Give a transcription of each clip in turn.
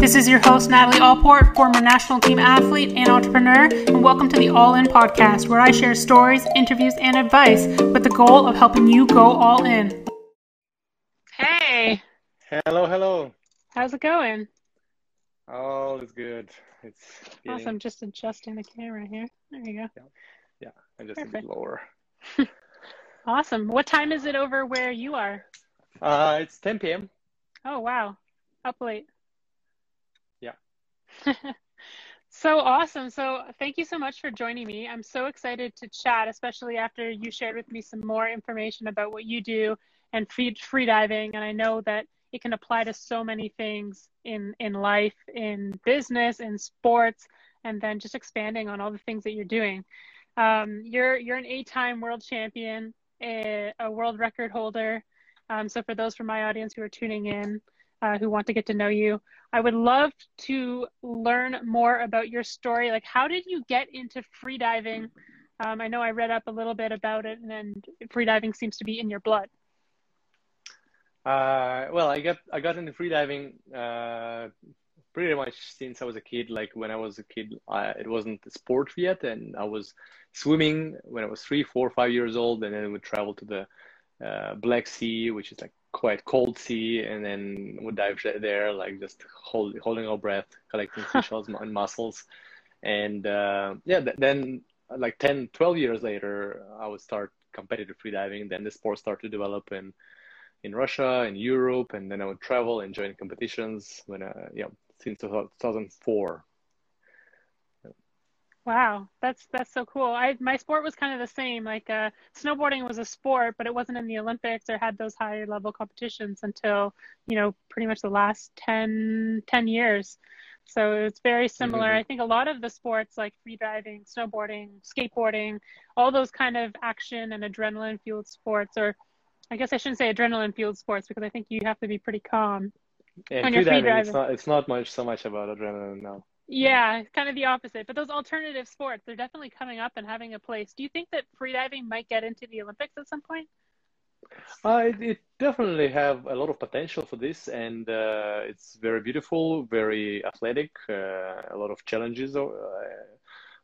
This is your host, Natalie Allport, former national team athlete and entrepreneur, and welcome to the All In podcast, where I share stories, interviews, and advice with the goal of helping you go all in. Hey. Hello, hello. How's it going? All is good. It's getting... awesome. Just adjusting the camera here. There you go. Yeah, yeah. and just Perfect. a bit lower. awesome. What time is it over where you are? Uh, it's 10 p.m. Oh wow, up late. So awesome. So thank you so much for joining me. I'm so excited to chat, especially after you shared with me some more information about what you do and free free diving. And I know that it can apply to so many things in in life, in business, in sports, and then just expanding on all the things that you're doing. Um, you're you're an eight-time world champion, a, a world record holder. Um, so for those from my audience who are tuning in, uh, who want to get to know you. I would love to learn more about your story. Like, how did you get into freediving? Um, I know I read up a little bit about it, and freediving seems to be in your blood. Uh, well, I got I got into freediving uh, pretty much since I was a kid. Like when I was a kid, I, it wasn't a sport yet, and I was swimming when I was three, four, five years old, and then we would travel to the uh, Black Sea, which is like quite cold sea, and then we dive there, like just hold, holding our breath, collecting seashells and mussels. And uh, yeah, then like 10, 12 years later, I would start competitive freediving. Then the sport started to develop in in Russia, in Europe, and then I would travel and join competitions when, uh, yeah, since 2004. Wow, that's that's so cool. I my sport was kind of the same. Like uh, snowboarding was a sport, but it wasn't in the Olympics or had those higher level competitions until you know pretty much the last 10, 10 years. So it's very similar. Mm-hmm. I think a lot of the sports like free freediving, snowboarding, skateboarding, all those kind of action and adrenaline fueled sports, or I guess I shouldn't say adrenaline fueled sports because I think you have to be pretty calm. Yeah, freediving, it's not it's not much so much about adrenaline now. Yeah, kind of the opposite. But those alternative sports, they're definitely coming up and having a place. Do you think that freediving might get into the Olympics at some point? Uh, it, it, definitely have a lot of potential for this, and uh, it's very beautiful, very athletic, uh, a lot of challenges. Uh,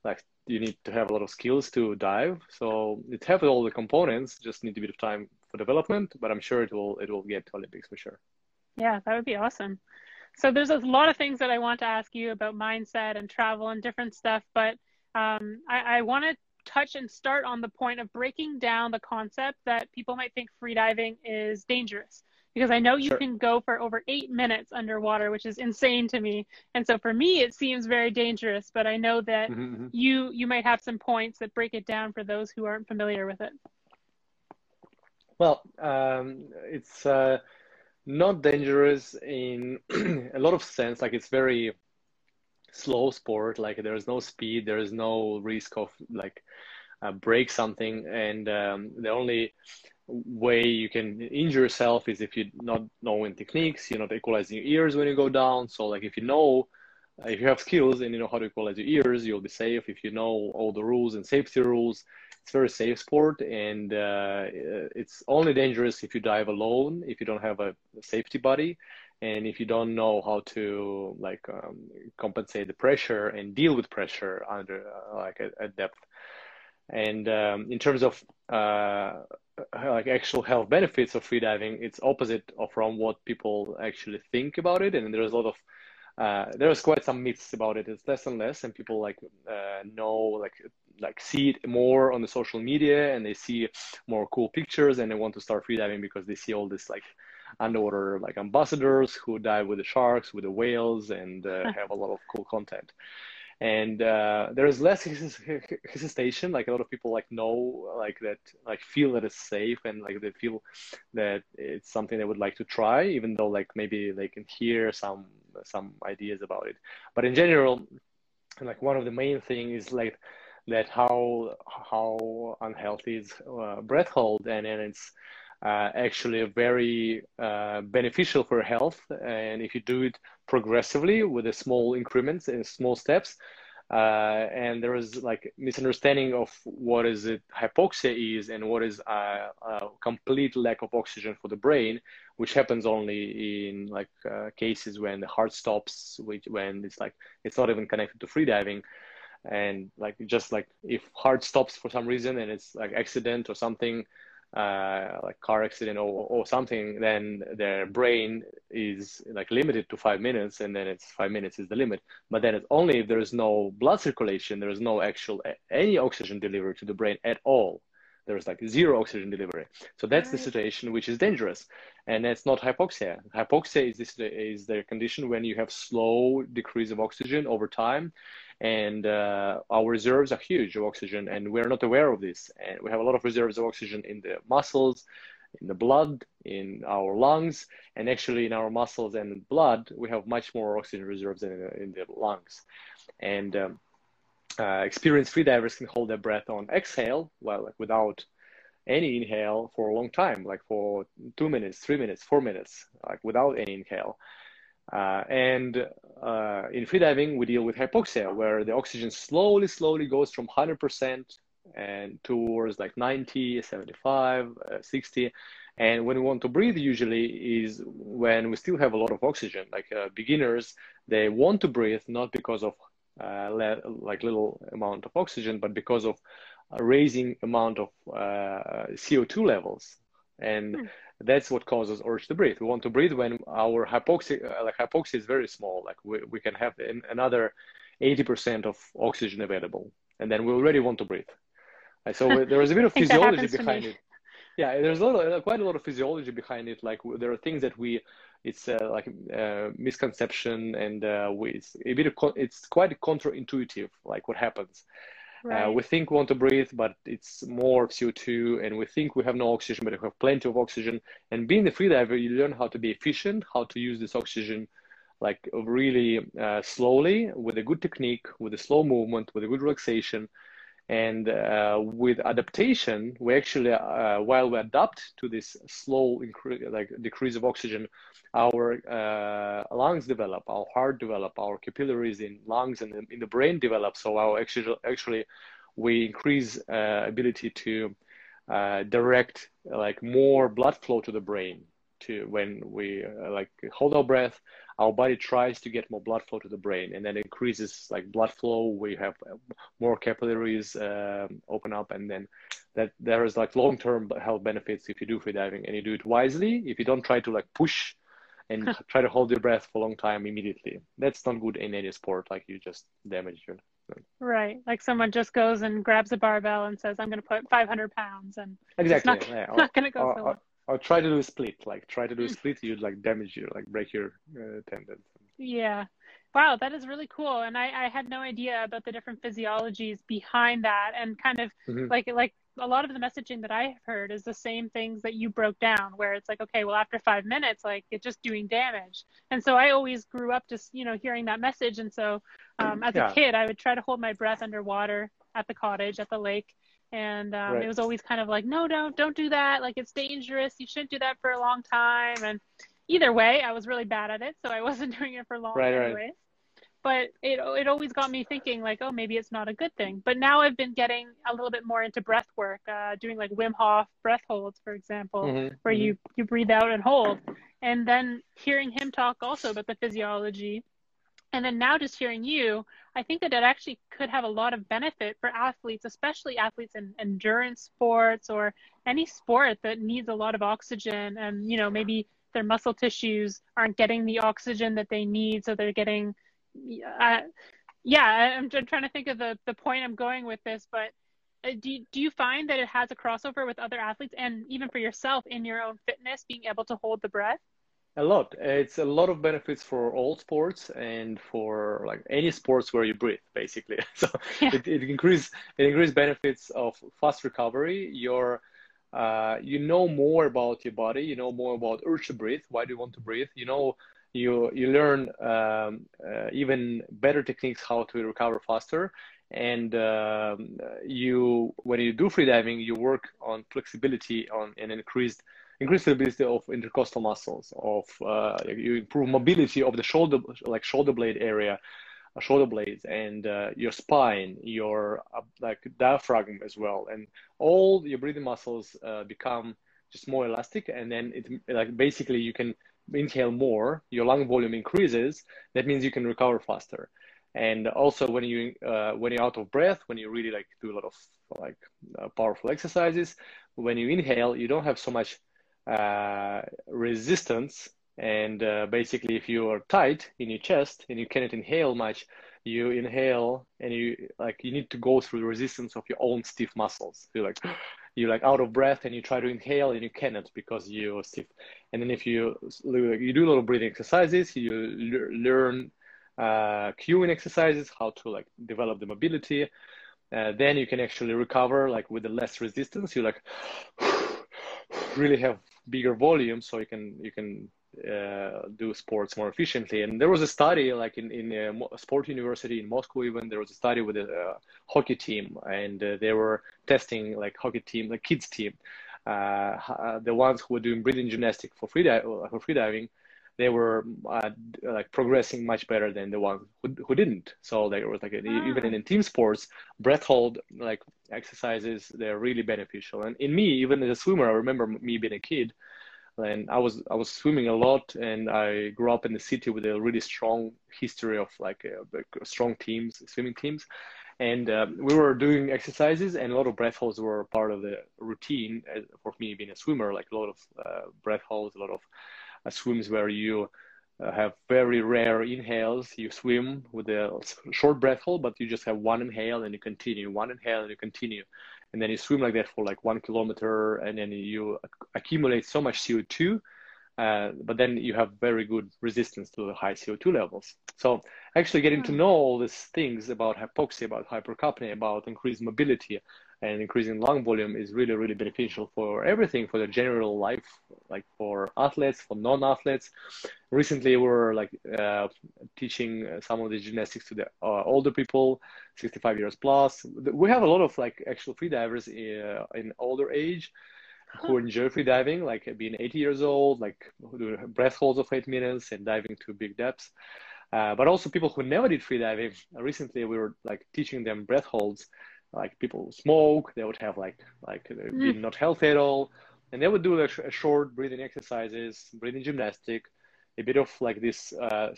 like you need to have a lot of skills to dive. So it has all the components. Just need a bit of time for development, but I'm sure it will it will get to Olympics for sure. Yeah, that would be awesome. So there's a lot of things that I want to ask you about mindset and travel and different stuff, but um, I, I want to touch and start on the point of breaking down the concept that people might think freediving is dangerous. Because I know you sure. can go for over eight minutes underwater, which is insane to me. And so for me, it seems very dangerous. But I know that mm-hmm. mm-hmm. you you might have some points that break it down for those who aren't familiar with it. Well, um, it's uh, not dangerous in a lot of sense like it's very slow sport like there is no speed there is no risk of like uh, break something and um, the only way you can injure yourself is if you're not knowing techniques you're not equalizing your ears when you go down. So like if you know if you have skills and you know how to equalize your ears you'll be safe. If you know all the rules and safety rules it's very safe sport and uh, it's only dangerous if you dive alone if you don't have a safety buddy and if you don't know how to like um, compensate the pressure and deal with pressure under uh, like a, depth and um, in terms of uh, like actual health benefits of freediving it's opposite of from what people actually think about it and there's a lot of uh, there's quite some myths about it. It's less and less, and people like uh, know like like see it more on the social media and they see more cool pictures and they want to start freediving because they see all this like underwater like ambassadors who dive with the sharks with the whales and uh, have a lot of cool content. And uh, there's less hesitation like a lot of people like know like that like feel that it's safe and like they feel that it's something they would like to try even though like maybe they can hear some some ideas about it. But in general like one of the main thing is like that how how unhealthy is uh, breath hold and, and it's uh, actually very uh, beneficial for health. And if you do it progressively with the small increments and small steps uh, and there is like misunderstanding of what is it hypoxia is and what is a, a, complete lack of oxygen for the brain which happens only in like uh, cases when the heart stops, which when it's like it's not even connected to free diving, and like just like if heart stops for some reason and it's like accident or something, uh, like car accident or, or something, then their brain is like limited to five minutes, and then it's five minutes is the limit. But then it's only if there is no blood circulation, there is no actual any oxygen delivery to the brain at all. There's like zero oxygen delivery. So that's right. the situation which is dangerous, and that's not hypoxia. Hypoxia is this is the condition when you have slow decrease of oxygen over time, and uh, our reserves are huge of oxygen and we're not aware of this and we have a lot of reserves of oxygen in the muscles in the blood in our lungs and actually in our muscles and blood we have much more oxygen reserves than in, in the lungs and um, uh, experienced freedivers can hold their breath on exhale well like without any inhale for a long time like for two minutes three minutes four minutes like without any inhale uh, and uh, in freediving, we deal with hypoxia, where the oxygen slowly, slowly goes from 100% and towards like 90, 75, uh, 60. And when we want to breathe, usually is when we still have a lot of oxygen. Like uh, beginners, they want to breathe not because of like little amount of oxygen, but because of raising amount of uh, CO2 levels. And mm that's what causes urge to breathe. We want to breathe when our hypoxia, uh, like hypoxia is very small. Like we, we can have another 80% of oxygen available, and then we already want to breathe. So there is a bit of physiology behind it. Yeah, there's a lot, of, quite a lot of physiology behind it. Like there are things that we, it's uh, like uh, misconception, and uh, we, it's a bit of, it's quite counterintuitive. Like what happens. Uh, right. We think we want to breathe, but it's more CO2, and we think we have no oxygen, but we have plenty of oxygen. And being a freediver, you learn how to be efficient, how to use this oxygen like really uh, slowly with a good technique, with a slow movement, with a good relaxation. And uh, with adaptation, we actually, uh, while we adapt to this slow incre- like decrease of oxygen, our uh, lungs develop, our heart develop, our capillaries in lungs and in the brain develop. So our actually, actually we increase uh, ability to uh, direct like more blood flow to the brain. To when we uh, like hold our breath, our body tries to get more blood flow to the brain, and then increases like blood flow. We have more capillaries um, open up, and then that there is like long-term health benefits if you do free diving and you do it wisely. If you don't try to like push and try to hold your breath for a long time immediately. That's not good in any sport. Like you just damage your. Right, like someone just goes and grabs a barbell and says, "I'm going to put 500 pounds," and exactly, it's not, yeah. not going to go or, so well. Or, try to do a split. Like try to do a split, you'd like damage your like break your uh, tendons. Yeah. Wow, that is really cool, and I, I had no idea about the different physiologies behind that, and kind of mm-hmm. like like a lot of the messaging that I've heard is the same things that you broke down, where it's like, okay, well, after five minutes, like it's just doing damage. And so I always grew up just, you know, hearing that message. And so um, as yeah. a kid, I would try to hold my breath underwater at the cottage, at the lake. And um, right. it was always kind of like, no, don't, don't do that. Like it's dangerous. You shouldn't do that for a long time. And either way, I was really bad at it. So I wasn't doing it for long right, anyways. Right but it it always got me thinking like oh maybe it's not a good thing but now i've been getting a little bit more into breath work uh, doing like wim hof breath holds for example mm-hmm, where mm-hmm. you you breathe out and hold and then hearing him talk also about the physiology and then now just hearing you i think that it actually could have a lot of benefit for athletes especially athletes in endurance sports or any sport that needs a lot of oxygen and you know maybe their muscle tissues aren't getting the oxygen that they need so they're getting uh, yeah, I'm, I'm trying to think of the, the point I'm going with this, but uh, do you, do you find that it has a crossover with other athletes and even for yourself in your own fitness, being able to hold the breath? A lot. It's a lot of benefits for all sports and for like any sports where you breathe, basically. So yeah. it, it increases it increases benefits of fast recovery. Your uh, you know more about your body. You know more about urge to breathe. Why do you want to breathe? You know you you learn um, uh, even better techniques how to recover faster and um, you when you do free diving, you work on flexibility on an increased increased ability of intercostal muscles of uh, you improve mobility of the shoulder like shoulder blade area uh, shoulder blades and uh, your spine your uh, like diaphragm as well and all your breathing muscles uh, become just more elastic, and then it like basically you can inhale more, your lung volume increases. That means you can recover faster. And also when you uh, when you're out of breath, when you really like do a lot of like powerful exercises, when you inhale, you don't have so much uh, resistance. And uh, basically, if you are tight in your chest and you cannot inhale much, you inhale and you like you need to go through the resistance of your own stiff muscles. You're like you're like out of breath and you try to inhale and you cannot because you're stiff. And then if you you do a little breathing exercises, you learn uh, cueing exercises, how to like develop the mobility. Uh, then you can actually recover like with the less resistance. You're like really have bigger volume, so you can you can uh, do sports more efficiently. And there was a study, like in in a sport university in Moscow, even there was a study with a, a hockey team, and uh, they were testing like hockey team, like kids team, uh, uh the ones who were doing breathing gymnastics for free for freediving. They were uh, like progressing much better than the ones who, who didn't. So there was like a, ah. even in team sports, breath hold like exercises, they're really beneficial. And in me, even as a swimmer, I remember me being a kid and I was I was swimming a lot, and I grew up in the city with a really strong history of like uh, strong teams, swimming teams, and um, we were doing exercises, and a lot of breath holds were part of the routine uh, for me being a swimmer. Like a lot of uh, breath holds, a lot of uh, swims where you uh, have very rare inhales. You swim with a short breath hold, but you just have one inhale and you continue, one inhale and you continue and then you swim like that for like one kilometer and then you accumulate so much co2 uh, but then you have very good resistance to the high co2 levels so actually getting to hmm. know all these things about hypoxia about hypercapnia about increased mobility and increasing lung volume is really really beneficial for everything for the general life like for athletes for non-athletes. Recently we are like uh, teaching some of the gymnastics to the uh, older people 65 years plus. We have a lot of like actual free divers in, uh, in older age who enjoy free diving like being 80 years old like do breath holds of eight minutes and diving to big depths. Uh, but also people who never did free diving. Recently we were like teaching them breath holds like people smoke they would have like like mm. not healthy at all and they would do like short breathing exercises breathing gymnastic a bit of like this uh,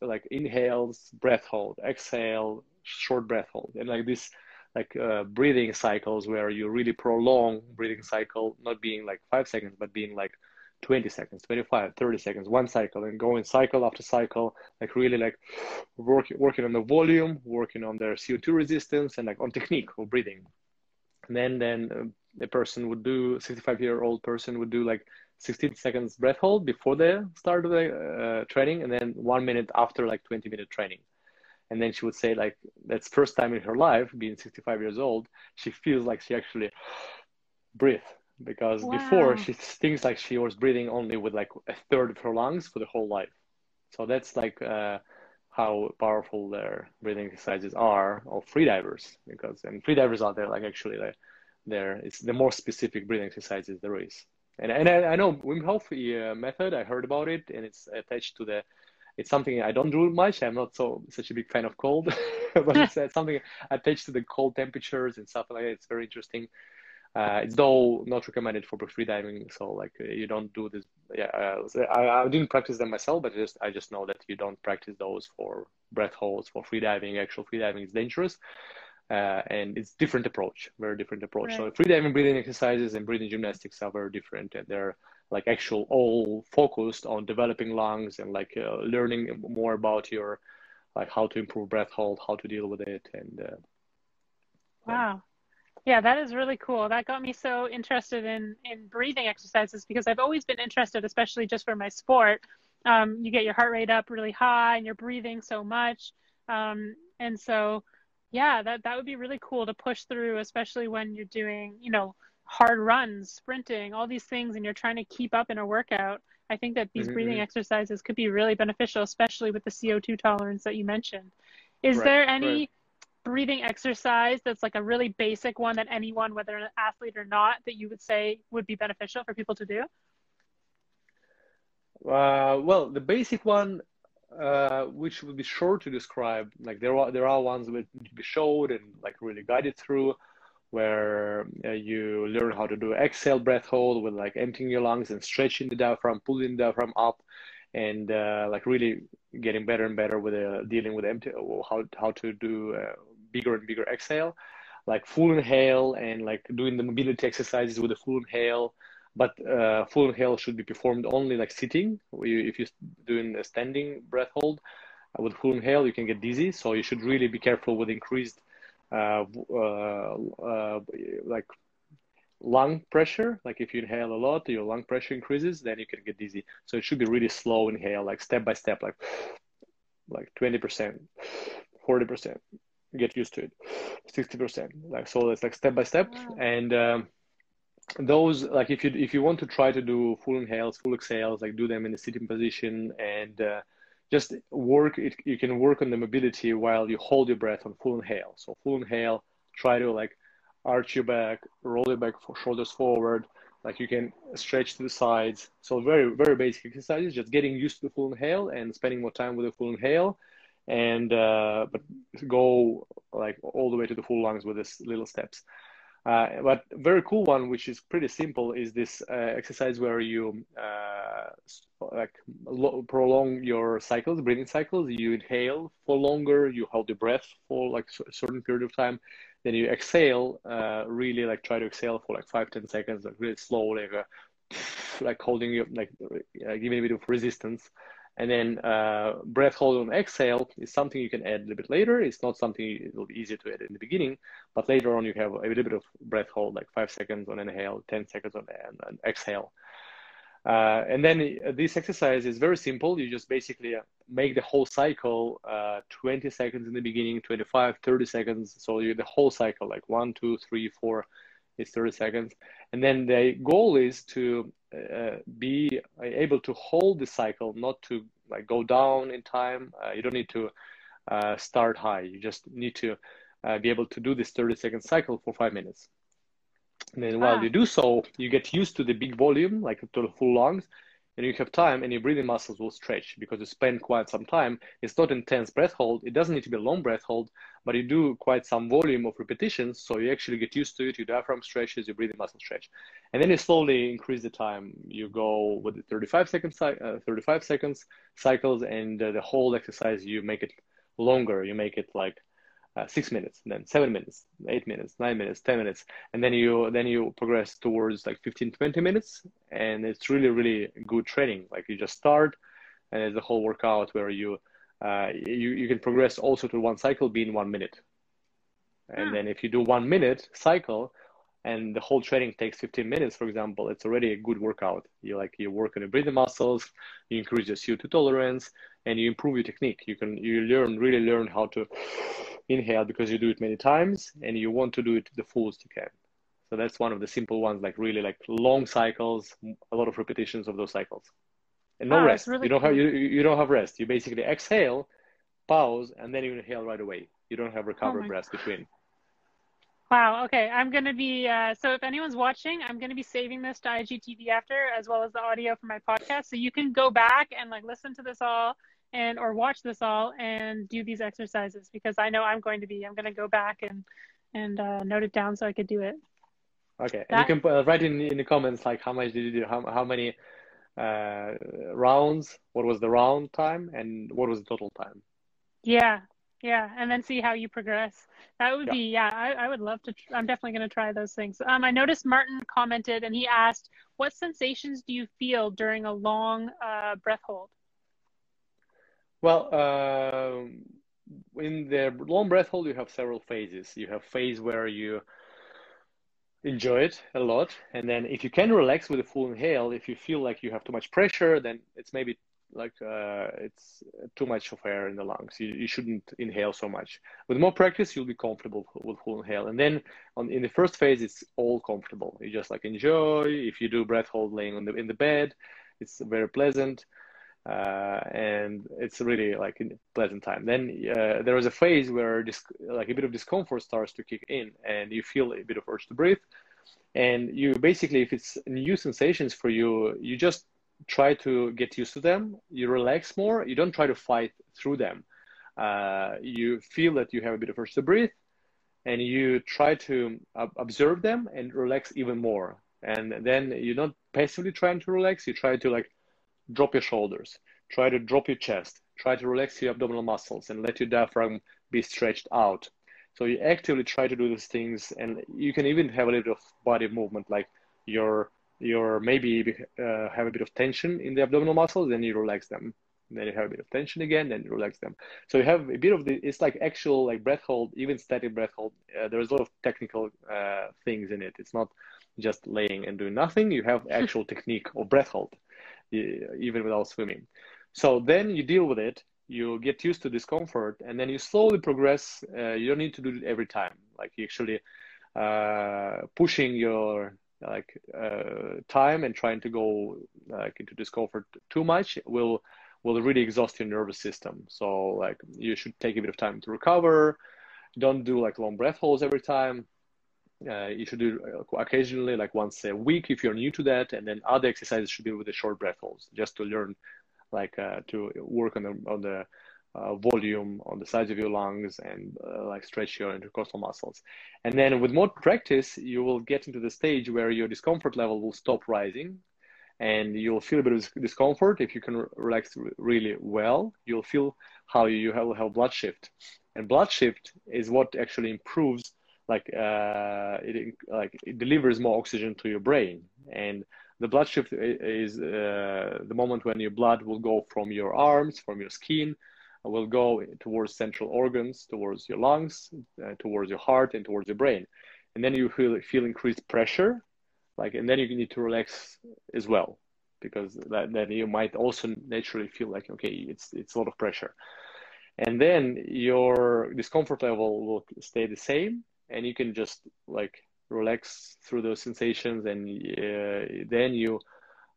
like inhales breath hold exhale short breath hold and like this like uh, breathing cycles where you really prolong breathing cycle not being like five seconds but being like 20 seconds 25 30 seconds one cycle and going cycle after cycle like really like working working on the volume working on their co2 resistance and like on technique or breathing. And then then uh, a person would do 65 year old person would do like 16 seconds breath hold before the start of the uh, training and then one minute after like 20 minute training. And then she would say like that's first time in her life being 65 years old she feels like she actually breathe because wow. before she thinks like she was breathing only with like a third of her lungs for the whole life. So that's like uh, how powerful their breathing exercises are of freedivers because and freedivers out there like actually like there it's the more specific breathing exercises there is. And and I, I know Wim Hof uh, method I heard about it and it's attached to the it's something I don't do much. I'm not so such a big fan of cold, but it's, it's something attached to the cold temperatures and stuff like that. It's very interesting. Uh, it's though not recommended for free diving, so like uh, you don't do this. Yeah, uh, I, I didn't practice them myself, but just I just know that you don't practice those for breath holds for free diving. Actual free diving is dangerous, uh, and it's different approach, very different approach. Right. So free diving breathing exercises and breathing gymnastics are very different, and they're like actual all focused on developing lungs and like uh, learning more about your like how to improve breath hold, how to deal with it, and uh, wow. Yeah, that is really cool. That got me so interested in in breathing exercises because I've always been interested, especially just for my sport. Um, you get your heart rate up really high and you're breathing so much, um, and so yeah, that that would be really cool to push through, especially when you're doing you know hard runs, sprinting, all these things, and you're trying to keep up in a workout. I think that these mm-hmm. breathing mm-hmm. exercises could be really beneficial, especially with the CO2 tolerance that you mentioned. Is right, there any right breathing exercise that's like a really basic one that anyone, whether an athlete or not, that you would say would be beneficial for people to do? Uh, well, the basic one, uh, which would be short to describe, like there are there are ones that be showed and like really guided through. where uh, you learn how to do exhale breath hold with like emptying your lungs and stretching the diaphragm, pulling the diaphragm up, and uh, like really getting better and better with uh, dealing with empty how how to do uh, bigger and bigger exhale, like full inhale and like doing the mobility exercises with a full inhale. But uh, full inhale should be performed only like sitting. If you're doing a standing breath hold uh, with full inhale, you can get dizzy. So you should really be careful with increased uh, uh, uh, like lung pressure. Like if you inhale a lot, your lung pressure increases, then you can get dizzy. So it should be really slow inhale, like step by step, like like 20%, 40%. Get used to it. 60%. Like so it's like step by step. Wow. And um, those like if you if you want to try to do full inhales, full exhales, like do them in a sitting position and uh, just work it you can work on the mobility while you hold your breath on full inhale so full inhale try to like arch your back roll your back for shoulders forward like you can stretch to the sides so very very basic exercises just getting used to the full inhale and spending more time with the full inhale and uh, but go like all the way to the full lungs with this little steps uh, but very cool one, which is pretty simple, is this uh, exercise where you uh, like prolong your cycles, breathing cycles. You inhale for longer, you hold your breath for like a certain period of time, then you exhale. Uh, really, like try to exhale for like five ten seconds, like really slow, like like holding your like uh, giving a bit of resistance. And then uh, breath hold on exhale is something you can add a little bit later. It's not something it will be easier to add in the beginning, but later on you have a little bit of breath hold, like five seconds on inhale, 10 seconds on an exhale. Uh, and then uh, this exercise is very simple. You just basically uh, make the whole cycle uh, 20 seconds in the beginning, 25, 30 seconds. So you the whole cycle, like one, two, three, four, is 30 seconds. And then the goal is to uh, be able to hold the cycle, not to like go down in time. Uh, you don't need to uh, start high. You just need to uh, be able to do this 30 second cycle for five minutes. And then while ah. you do so, you get used to the big volume, like to the full lungs, and you have time and your breathing muscles will stretch because you spend quite some time. It's not intense breath hold. It doesn't need to be a long breath hold, but you do quite some volume of repetitions. So you actually get used to it. Your diaphragm stretches, your breathing muscle stretch. And then you slowly increase the time. You go with the 35 seconds, uh, 35 seconds cycles and uh, the whole exercise, you make it longer. You make it like uh, six minutes, then seven minutes, eight minutes, nine minutes, ten minutes, and then you then you progress towards like 15, 20 minutes, and it's really really good training. Like you just start, and it's a whole workout where you uh, you you can progress also to one cycle being one minute, and hmm. then if you do one minute cycle, and the whole training takes 15 minutes for example it's already a good workout you like you work on the breathing muscles you increase your co2 tolerance and you improve your technique you can you learn really learn how to inhale because you do it many times and you want to do it the fullest you can so that's one of the simple ones like really like long cycles a lot of repetitions of those cycles and no rest really you don't cool. have you, you don't have rest you basically exhale pause and then you inhale right away you don't have recovered oh breaths between Wow. Okay. I'm going to be, uh, so if anyone's watching, I'm going to be saving this to IGTV after, as well as the audio for my podcast. So you can go back and like listen to this all and, or watch this all and do these exercises because I know I'm going to be, I'm going to go back and, and uh, note it down so I could do it. Okay. That, and you can uh, write in, in the comments, like how much did you do? How, how many uh, rounds? What was the round time? And what was the total time? Yeah. Yeah, and then see how you progress. That would yeah. be yeah. I, I would love to. Tr- I'm definitely going to try those things. Um, I noticed Martin commented and he asked, "What sensations do you feel during a long uh, breath hold?" Well, uh, in the long breath hold, you have several phases. You have phase where you enjoy it a lot, and then if you can relax with a full inhale, if you feel like you have too much pressure, then it's maybe like uh, it's too much of air in the lungs. You, you shouldn't inhale so much. With more practice, you'll be comfortable with full inhale. And then on in the first phase, it's all comfortable. You just like enjoy. If you do breath hold laying on the in the bed, it's very pleasant. Uh, and it's really like a pleasant time. Then uh, there is a phase where this, like a bit of discomfort starts to kick in, and you feel a bit of urge to breathe. And you basically, if it's new sensations for you, you just try to get used to them. You relax more. You don't try to fight through them. Uh, you feel that you have a bit of urge to breathe, and you try to observe them and relax even more. And then you're not passively trying to relax, you try to like drop your shoulders, try to drop your chest, try to relax your abdominal muscles and let your diaphragm be stretched out. So you actively try to do these things, and you can even have a little bit of body movement, like your your maybe uh, have a bit of tension in the abdominal muscles, then you relax them then you have a bit of tension again, then you relax them. So you have a bit of the, it's like actual like breath hold, even static breath hold. Uh, there's a lot of technical uh, things in it. It's not just laying and doing nothing. You have actual technique of breath hold, even without swimming. So then you deal with it. You get used to discomfort, and then you slowly progress. Uh, you don't need to do it every time. Like you actually uh, pushing your like uh, time and trying to go like into discomfort too much will will really exhaust your nervous system. So like you should take a bit of time to recover. Don't do like long breath holds every time. Uh, you should do uh, occasionally, like once a week if you're new to that, and then other exercises should be with the short breath holds, just to learn, like uh, to work on the on the uh, volume on the sides of your lungs and uh, like stretch your intercostal muscles. And then with more practice, you will get into the stage where your discomfort level will stop rising and you'll feel a bit of discomfort if you can relax really well you'll feel how you have, have blood shift and blood shift is what actually improves like uh, it like it delivers more oxygen to your brain. And the blood shift is uh, the moment when your blood will go from your arms from your skin will go towards central organs towards your lungs uh, towards your heart and towards your brain. And then you feel feel increased pressure like and then you need to relax as well because that, then you might also naturally feel like okay it's it's a lot of pressure. And then your discomfort level will stay the same and you can just like relax through those sensations and uh, then you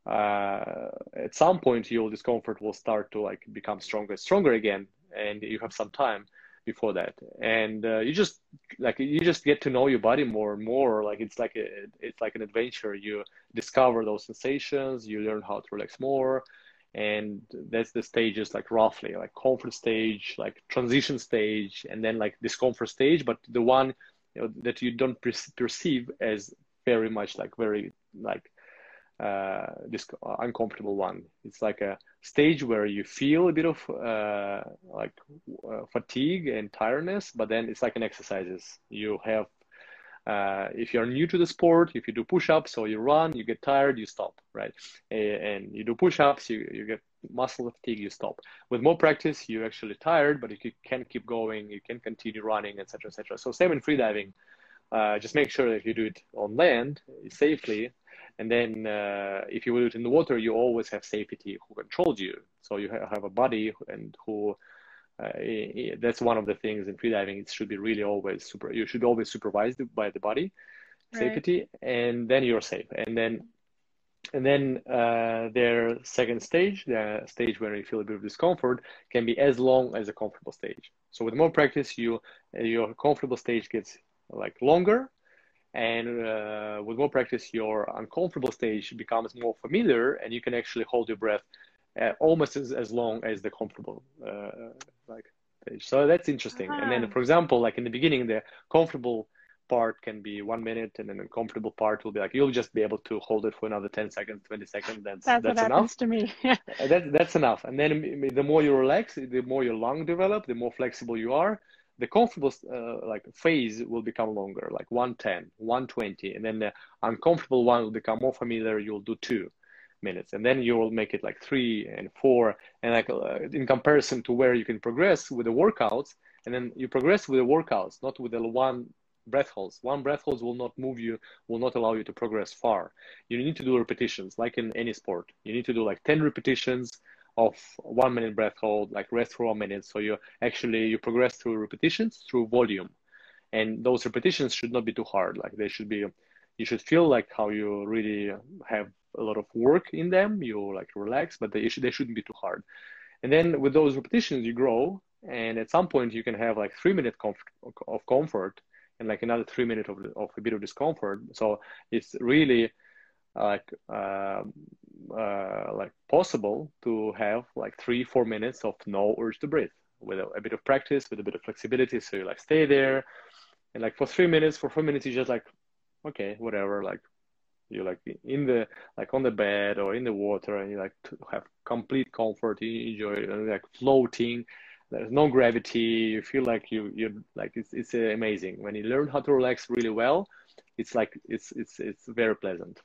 uh, at some point your discomfort will start to like become stronger stronger again and you have some time before that. And uh, you just like you just get to know your body more and more. Like it's like a, it's like an adventure. You discover those sensations you learn how to relax more and that's the stages like roughly like comfort stage like transition stage and then like discomfort stage. But the one you know, that you don't perceive as very much like very like uh, this uncomfortable one. It's like a stage where you feel a bit of uh, like uh, fatigue and tiredness, but then it's like an exercises. You have, uh, if you're new to the sport, if you do push-ups or you run, you get tired, you stop, right? And you do push-ups, you, you get muscle fatigue, you stop. With more practice, you're actually tired, but you can keep going, you can continue running, etc., etc. So same in freediving. Uh, just make sure that you do it on land safely and then uh, if you do it in the water, you always have safety who controls you. So you have a body and who uh, that's one of the things in freediving. It should be really always super. You should always supervised by the body, right. safety, and then you're safe. And then, and then uh, their second stage, the stage where you feel a bit of discomfort, can be as long as a comfortable stage. So with more practice, you your comfortable stage gets like longer, and uh, with more practice, your uncomfortable stage becomes more familiar, and you can actually hold your breath uh, almost as, as long as the comfortable uh, like stage. So that's interesting. Uh-huh. And then, for example, like in the beginning, the comfortable part can be one minute, and then the uncomfortable part will be like you'll just be able to hold it for another ten seconds, twenty seconds. That's that's, that's enough to me. Uh, that, that's enough. And then the more you relax, the more your lung develop, the more flexible you are the comfortable uh, like phase will become longer like 110 120 and then the uncomfortable one will become more familiar you'll do two minutes and then you will make it like three and four and like uh, in comparison to where you can progress with the workouts and then you progress with the workouts not with the one breath holds one breath holds will not move you will not allow you to progress far you need to do repetitions like in any sport you need to do like 10 repetitions of one minute breath hold, like rest for one minute. So you actually you progress through repetitions through volume, and those repetitions should not be too hard. Like they should be, you should feel like how you really have a lot of work in them. You like relax, but they should they shouldn't be too hard. And then with those repetitions, you grow, and at some point you can have like three minute comf- of comfort and like another three minutes of, of a bit of discomfort. So it's really like uh, uh, like possible to have like three four minutes of no urge to breathe with a, a, bit of practice with a bit of flexibility so you like stay there and like for three minutes, for four minutes, you just like, okay, whatever, like you're like in the like on the bed or in the water and you like to have complete comfort you enjoy like floating there's no gravity you feel like you you're like it's it's amazing when you learn how to relax really well it's like it's it's it's very pleasant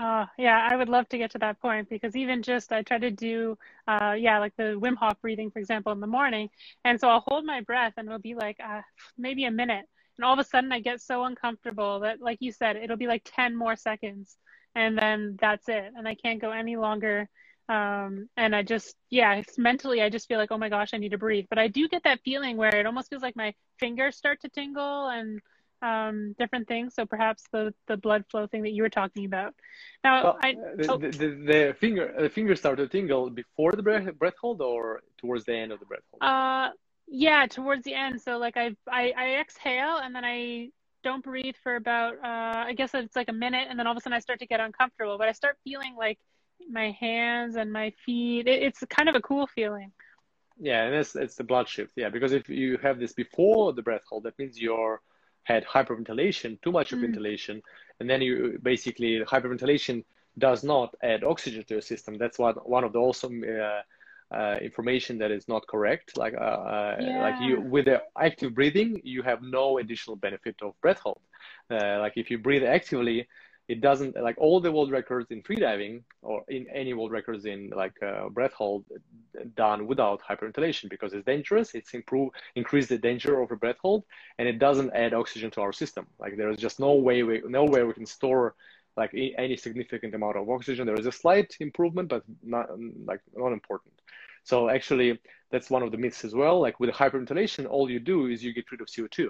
uh, yeah, I would love to get to that point because even just I try to do, uh, yeah, like the Wim Hof breathing, for example, in the morning. And so I'll hold my breath and it'll be like uh, maybe a minute and all of a sudden I get so uncomfortable that, like you said, it'll be like 10 more seconds and then that's it. And I can't go any longer. Um, and I just, yeah, mentally, I just feel like, oh my gosh, I need to breathe. But I do get that feeling where it almost feels like my fingers start to tingle and um, different things. So perhaps the, the blood flow thing that you were talking about. Now, well, I, the, oh. the, the, the, finger the fingers start to tingle before the breath, breath hold or towards the end of the breath hold. Uh, yeah, towards the end. So like I I, I exhale and then I don't breathe for about uh, I guess it's like a minute, and then all of a sudden I start to get uncomfortable. But I start feeling like my hands and my feet. It, it's kind of a cool feeling. Yeah, and it's it's the blood shift. Yeah, because if you have this before the breath hold, that means you're had hyperventilation, too much of mm. ventilation, and then you basically hyperventilation does not add oxygen to your system. That's what one of the awesome uh, uh, information that is not correct. Like uh, uh, yeah. like you with the active breathing, you have no additional benefit of breath hold. Uh, like if you breathe actively, it doesn't like all the world records in freediving or in any world records in like uh, breath hold done without hyperventilation because it's dangerous. It's improve increase the danger of a breath hold, and it doesn't add oxygen to our system. Like there is just no way we no way we can store like any significant amount of oxygen. There is a slight improvement, but not like not important. So actually, that's one of the myths as well. Like with hyperventilation, all you do is you get rid of CO2,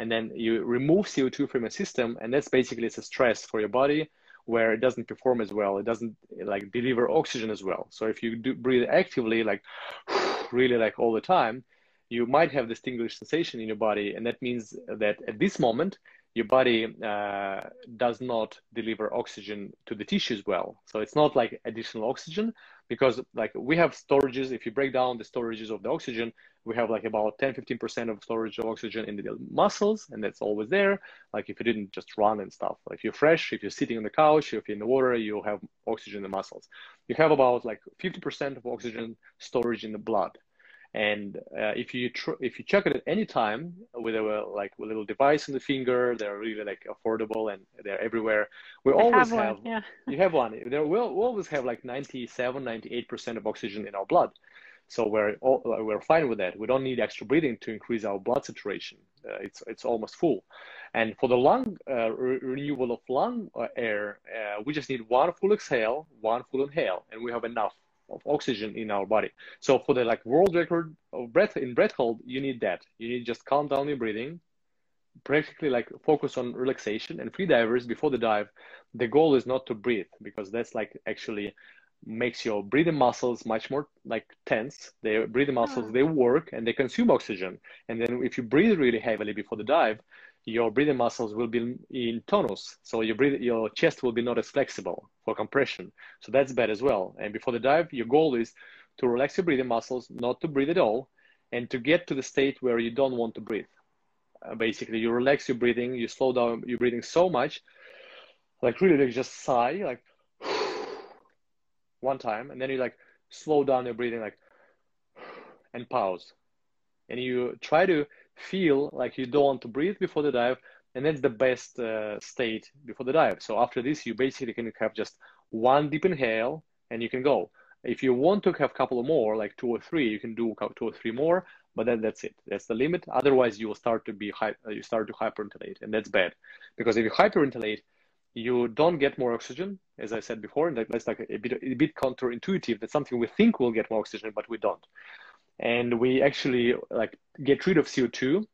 and then you remove CO2 from your system, and that's basically it's a stress for your body where it doesn't perform as well. It doesn't like deliver oxygen as well. So if you do breathe actively, like really like all the time, you might have this tingling sensation in your body, and that means that at this moment your body uh, does not deliver oxygen to the tissues well. So it's not like additional oxygen because like we have storages. If you break down the storages of the oxygen, we have like about 10, 15% of storage of oxygen in the muscles, and that's always there. Like if you didn't just run and stuff, like if you're fresh, if you're sitting on the couch, if you're in the water, you have oxygen in the muscles. You have about like 50% of oxygen storage in the blood. And uh, if you tr- if you check it at any time with a like a little device on the finger, they're really like affordable and they're everywhere. We I always have, have yeah. you have one. There we'll, we always have like 97, 98 percent of oxygen in our blood. So we're all, we're fine with that. We don't need extra breathing to increase our blood saturation. Uh, it's it's almost full. And for the lung uh, re- renewal of lung uh, air, uh, we just need one full exhale, one full inhale, and we have enough of oxygen in our body. So for the like world record of breath in breath hold, you need that. You need just calm down your breathing, practically like focus on relaxation. And free divers before the dive, the goal is not to breathe because that's like actually makes your breathing muscles much more like tense. The breathing muscles oh. they work and they consume oxygen. And then if you breathe really heavily before the dive, your breathing muscles will be in tonus. So your breath, your chest will be not as flexible for compression. So that's bad as well. And before the dive, your goal is to relax your breathing muscles, not to breathe at all, and to get to the state where you don't want to breathe. Uh, basically, you relax your breathing, you slow down your breathing so much, like really like just sigh, like one time, and then you like slow down your breathing, like and pause. And you try to feel like you don't want to breathe before the dive, and that's the best uh, state before the dive. So after this, you basically can have just one deep inhale, and you can go. If you want to have a couple more, like two or three, you can do two or three more, but then that's it. That's the limit. Otherwise, you will start to be uh, you start to hyperventilate, and that's bad because if you hyperventilate, you don't get more oxygen, as I said before, and that's like a bit a bit counterintuitive. That's something we think we'll get more oxygen, but we don't and we actually like get rid of CO2,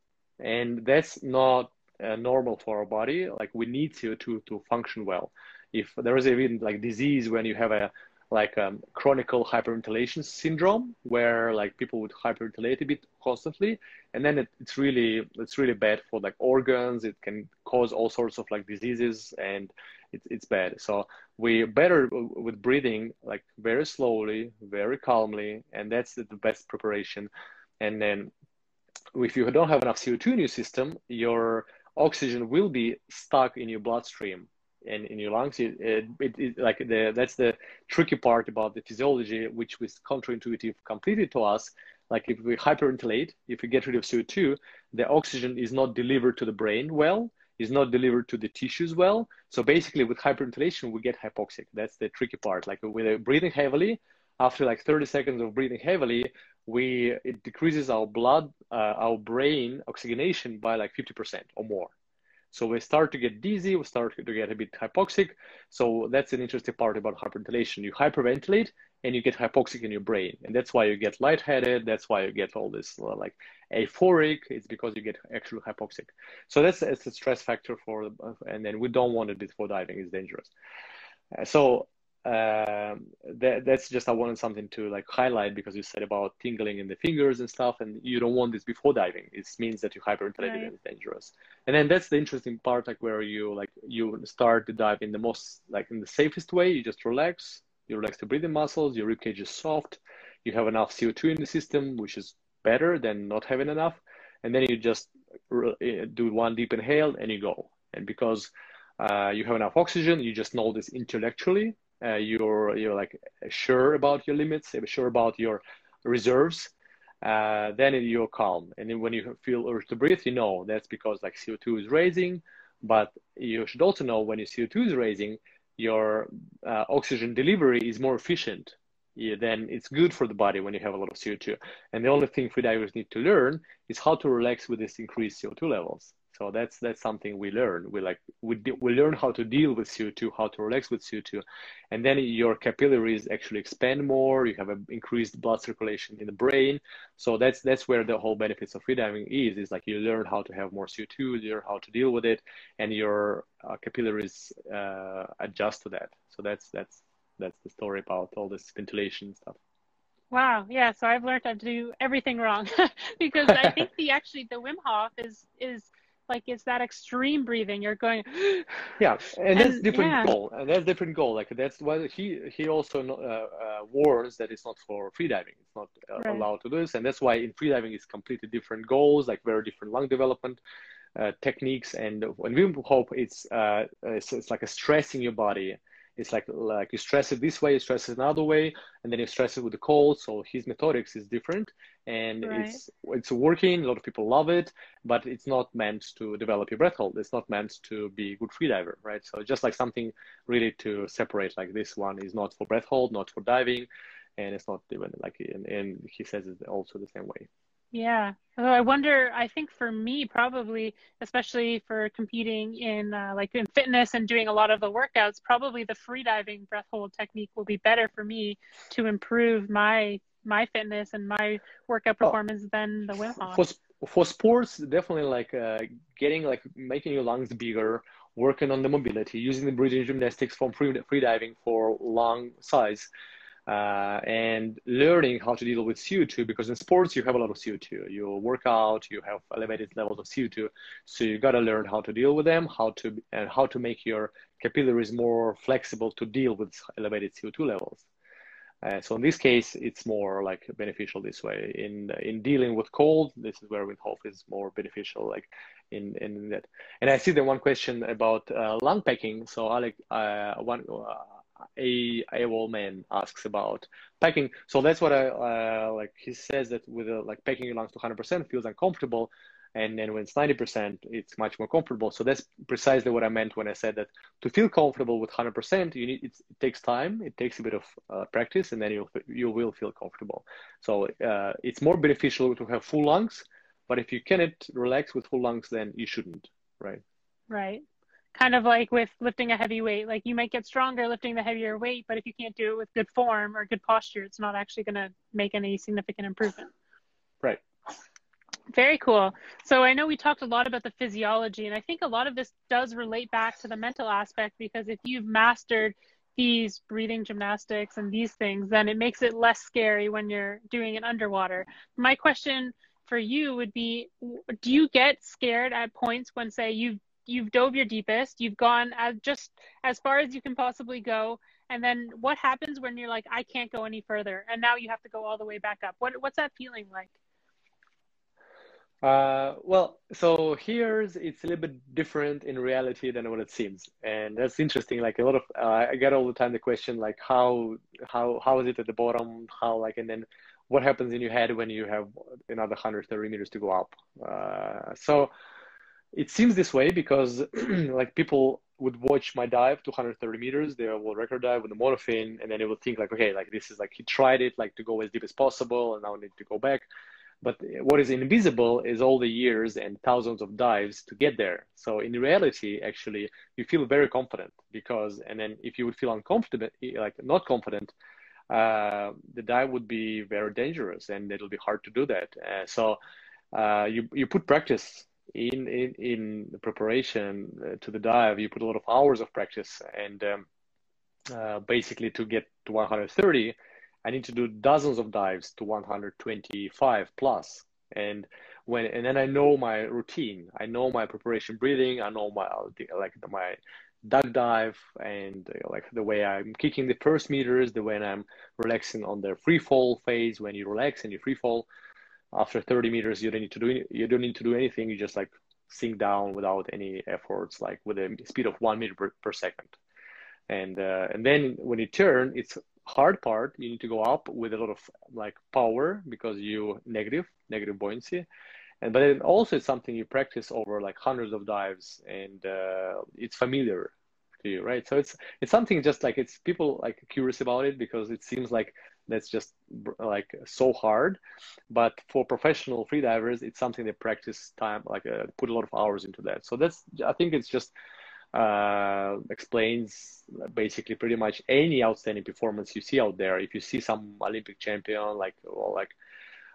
and that's not uh, normal for our body. Like we need CO2 to function well. If there is even like disease when you have a like um, chronic hyperventilation syndrome where like people would hyperventilate a bit constantly and then it, it's really it's really bad for like organs it can cause all sorts of like diseases and it's, it's bad so we better uh, with breathing like very slowly very calmly and that's the best preparation and then if you don't have enough co2 in your system your oxygen will be stuck in your bloodstream and in your lungs. It, it, it, it, like the that's the tricky part about the physiology, which was counterintuitive completely to us. Like if we hyperventilate, if we get rid of CO2, the oxygen is not delivered to the brain well, is not delivered to the tissues well. So basically, with hyperventilation, we get hypoxic. That's the tricky part. Like with breathing heavily, after like 30 seconds of breathing heavily, we it decreases our blood, uh, our brain oxygenation by like 50% or more. So we start to get dizzy, we start to get a bit hypoxic. So that's an interesting part about hyperventilation. You hyperventilate and you get hypoxic in your brain. And that's why you get lightheaded. That's why you get all this uh, like euphoric. It's because you get actually hypoxic. So that's, that's a stress factor for, and then we don't want it before diving. It's dangerous. Uh, so um, that, that's just I wanted something to like highlight because you said about tingling in the fingers and stuff, and you don't want this before diving. It means that you hyperventilated right. and it's dangerous. And then that's the interesting part, like where you like you start to dive in the most like in the safest way. You just relax, you relax the breathing muscles, your ribcage is soft, you have enough CO2 in the system, which is better than not having enough. And then you just eh, do one deep inhale and you go. And because uh, you have enough oxygen, you just know this intellectually uh, you're you're like sure about your limits, sure about your reserves, uh, then you're calm. And then when you feel urge to breathe, you know that's because like CO2 is raising. But you should also know when your CO2 is raising, your uh, oxygen delivery is more efficient. Yeah, then it's good for the body when you have a lot of CO2. And the only thing freedivers need to learn is how to relax with this increased CO2 levels. So that's that's something we learn. We like we we learn how to deal with CO2, how to relax with CO2, and then your capillaries actually expand more. You have an increased blood circulation in the brain. So that's that's where the whole benefits of freediving is. Is like you learn how to have more CO2, you learn how to deal with it, and your uh, capillaries uh, adjust to that. So that's that's that's the story about all this ventilation stuff. Wow. Yeah. So I've learned how to do everything wrong because I think the actually the Wim Hof is is like it's that extreme breathing you're going yeah and, and that's different yeah. goal and that's different goal like that's why he he also uh, uh, warns that it's not for freediving it's not uh, right. allowed to do this and that's why in freediving it's completely different goals like very different lung development uh, techniques and when we hope it's, uh, it's it's like a stressing your body it's like like you stress it this way, you stress it another way, and then you stress it with the cold. So his methodics is different, and right. it's it's working. A lot of people love it, but it's not meant to develop your breath hold. It's not meant to be a good freediver, right? So just like something really to separate, like this one is not for breath hold, not for diving, and it's not even like and, and he says it also the same way. Yeah. So I wonder, I think for me, probably, especially for competing in uh, like in fitness and doing a lot of the workouts, probably the freediving breath hold technique will be better for me to improve my my fitness and my workout oh. performance oh, than the Wim Hof. For, for sports, definitely like uh, getting like making your lungs bigger, working on the mobility, using the breathing gymnastics from free, free diving for lung size uh, and learning how to deal with CO2 because in sports you have a lot of CO2. You work out, you have elevated levels of CO2, so you got to learn how to deal with them, how to and how to make your capillaries more flexible to deal with elevated CO2 levels. Uh, so in this case, it's more like beneficial this way. In in dealing with cold, this is where Wim is more beneficial, like in in that. And I see the one question about uh, lung packing. So Alec, uh, one a AWOL man asks about packing. So that's what I uh, like. He says that with uh, like packing your lungs to 100% feels uncomfortable, and then when it's 90%, it's much more comfortable. So that's precisely what I meant when I said that to feel comfortable with 100%, you need it takes time. It takes a bit of uh, practice, and then you you will feel comfortable. So uh, it's more beneficial to have full lungs, but if you cannot relax with full lungs, then you shouldn't, right? Right kind of like with lifting a heavy weight like you might get stronger lifting the heavier weight but if you can't do it with good form or good posture it's not actually going to make any significant improvement. Right. Very cool. So i know we talked a lot about the physiology and i think a lot of this does relate back to the mental aspect because if you've mastered these breathing gymnastics and these things then it makes it less scary when you're doing it underwater. My question for you would be do you get scared at points when say you've you've dove your deepest, you've gone as just as far as you can possibly go, and then what happens when you're like, I can't go any further, and now you have to go all the way back up? What what's that feeling like? Uh, well, so here's it's a little bit different in reality than what it seems, and that's interesting. Like a lot of uh, I get all the time the question like how how how is it at the bottom? How like and then what happens in your head when you have another 130 meters to go up? Uh, so it seems this way because like people would watch my dive 230 meters, they will record dive with the monofin, and then they will think like, okay, like this is like he tried it like to go as deep as possible, and now I need to go back but what is invisible is all the years and thousands of dives to get there. So in reality, actually, you feel very confident because, and then if you would feel uncomfortable, like not confident, uh, the dive would be very dangerous and it'll be hard to do that. Uh, so uh, you you put practice in in in the preparation uh, to the dive. You put a lot of hours of practice and um, uh, basically to get to 130 I need to do dozens of dives to 125 plus. And when and then I know my routine. I know my preparation breathing. I know my like my duck dive and uh, like the way I'm kicking the first meters, the way I'm relaxing on the free fall phase. When you relax and you free fall, after 30 meters, you don't need to do you don't need to do anything. You just like sink down without any efforts, like with a speed of one meter per, per second. And uh, and then when you turn, it's hard part you need to go up with a lot of like power because you negative negative buoyancy and but then also it's something you practice over like hundreds of dives and uh, it's familiar to you right so it's it's something just like it's people like curious about it because it seems like that's just like so hard but for professional freedivers it's something they practice time like uh, put a lot of hours into that so that's i think it's just uh, explains basically pretty much any outstanding performance you see out there. If you see some Olympic champion like or like